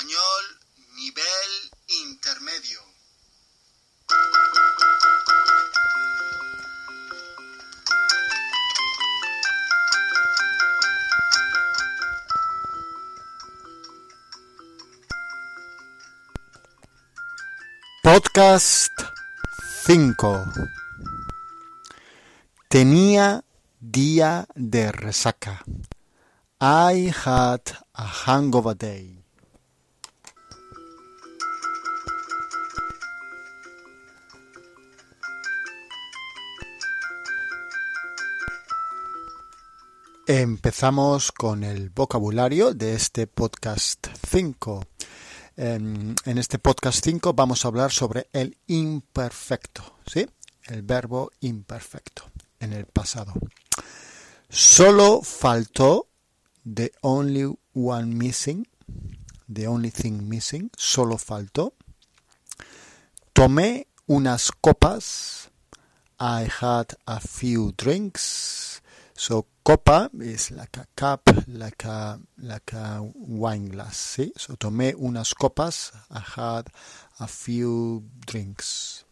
Español nivel intermedio. Podcast 5 Tenía día de resaca. I had a hangover day. Empezamos con el vocabulario de este podcast 5. En, en este podcast 5 vamos a hablar sobre el imperfecto, ¿sí? El verbo imperfecto en el pasado. Solo faltó the only one missing, the only thing missing, solo faltó. Tomé unas copas. I had a few drinks. So copa is like a cup, like a like a wine glass. So tomé unas copas. I had a few drinks.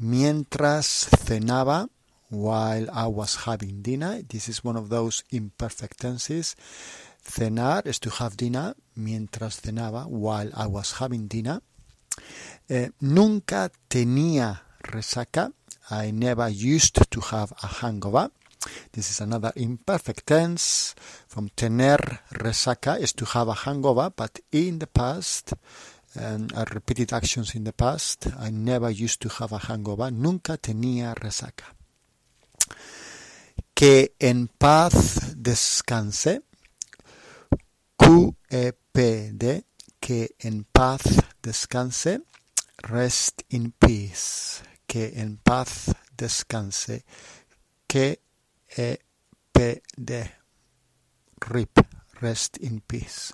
Mientras cenaba, while I was having dinner. This is one of those imperfect tenses. Cenar is to have dinner. Mientras cenaba, while I was having dinner. Eh, nunca tenía resaca. I never used to have a hangover. This is another imperfect tense. From tener resaca is to have a hangover, but in the past, um, and I repeated actions in the past. I never used to have a hangover. Nunca tenía resaca. Que en paz descanse. QEPD. Que en paz descanse. Rest in peace. Que en paz descanse. Que EPD. RIP. Rest in peace.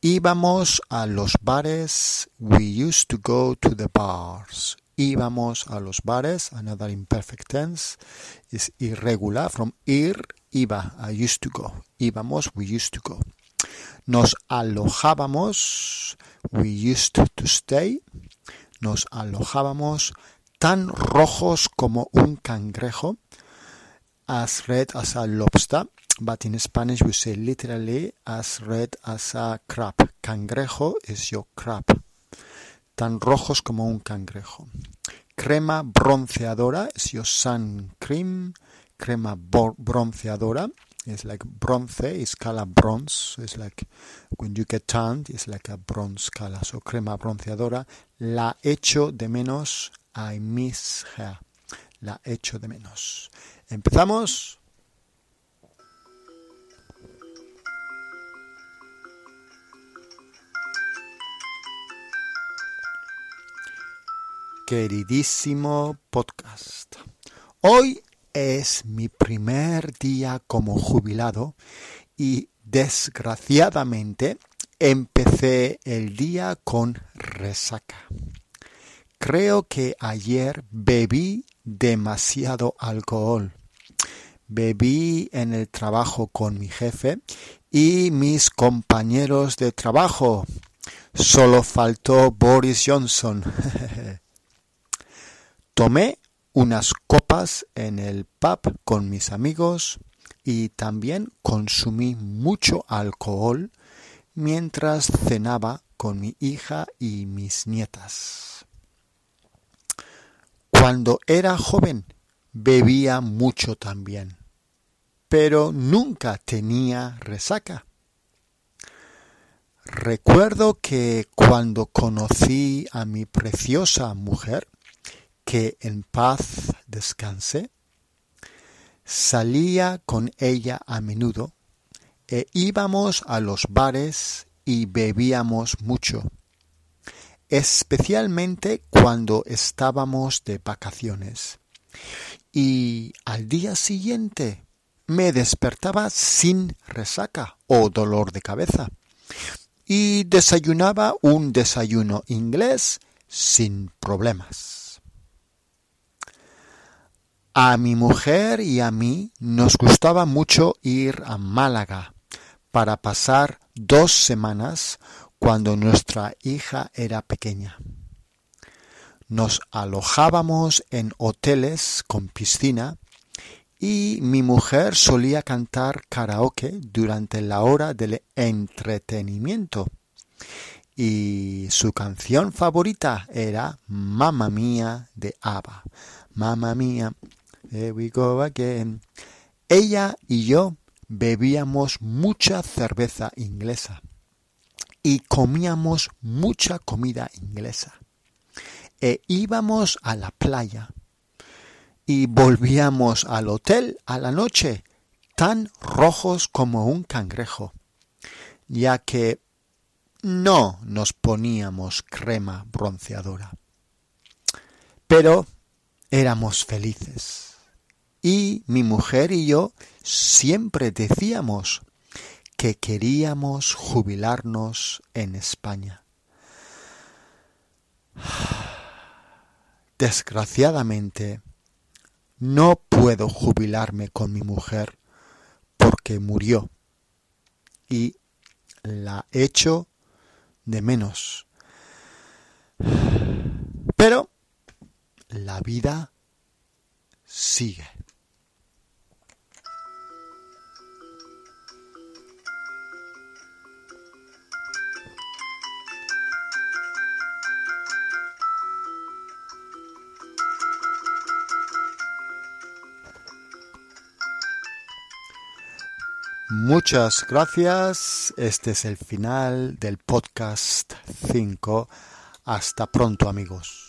Íbamos a los bares. We used to go to the bars. Íbamos a los bares. Another imperfect tense is irregular. From ir, iba. I used to go. Íbamos, we used to go. Nos alojábamos. We used to stay. Nos alojábamos tan rojos como un cangrejo. As red as a lobster. But in Spanish we say literally as red as a crab. Cangrejo is your crab. Tan rojos como un cangrejo. Crema bronceadora is your sun cream. Crema bronceadora is like bronce is color bronze. It's like when you get tanned, it's like a bronze color. So crema bronceadora. La echo de menos. I miss her. La echo de menos. Empezamos. queridísimo podcast. Hoy es mi primer día como jubilado y desgraciadamente empecé el día con resaca. Creo que ayer bebí demasiado alcohol. Bebí en el trabajo con mi jefe y mis compañeros de trabajo. Solo faltó Boris Johnson. Tomé unas copas en el pub con mis amigos y también consumí mucho alcohol mientras cenaba con mi hija y mis nietas. Cuando era joven bebía mucho también, pero nunca tenía resaca. Recuerdo que cuando conocí a mi preciosa mujer, que en paz descanse, salía con ella a menudo e íbamos a los bares y bebíamos mucho, especialmente cuando estábamos de vacaciones. Y al día siguiente me despertaba sin resaca o dolor de cabeza y desayunaba un desayuno inglés sin problemas. A mi mujer y a mí nos gustaba mucho ir a Málaga para pasar dos semanas cuando nuestra hija era pequeña. Nos alojábamos en hoteles con piscina y mi mujer solía cantar karaoke durante la hora del entretenimiento. Y su canción favorita era Mamma Mía de ABBA. Mamma Mía, here we go again. Ella y yo bebíamos mucha cerveza inglesa y comíamos mucha comida inglesa. E íbamos a la playa y volvíamos al hotel a la noche tan rojos como un cangrejo, ya que no nos poníamos crema bronceadora. Pero éramos felices. Y mi mujer y yo siempre decíamos que queríamos jubilarnos en España. Desgraciadamente, no puedo jubilarme con mi mujer porque murió y la echo de menos. Pero la vida sigue. Muchas gracias. Este es el final del podcast 5. Hasta pronto amigos.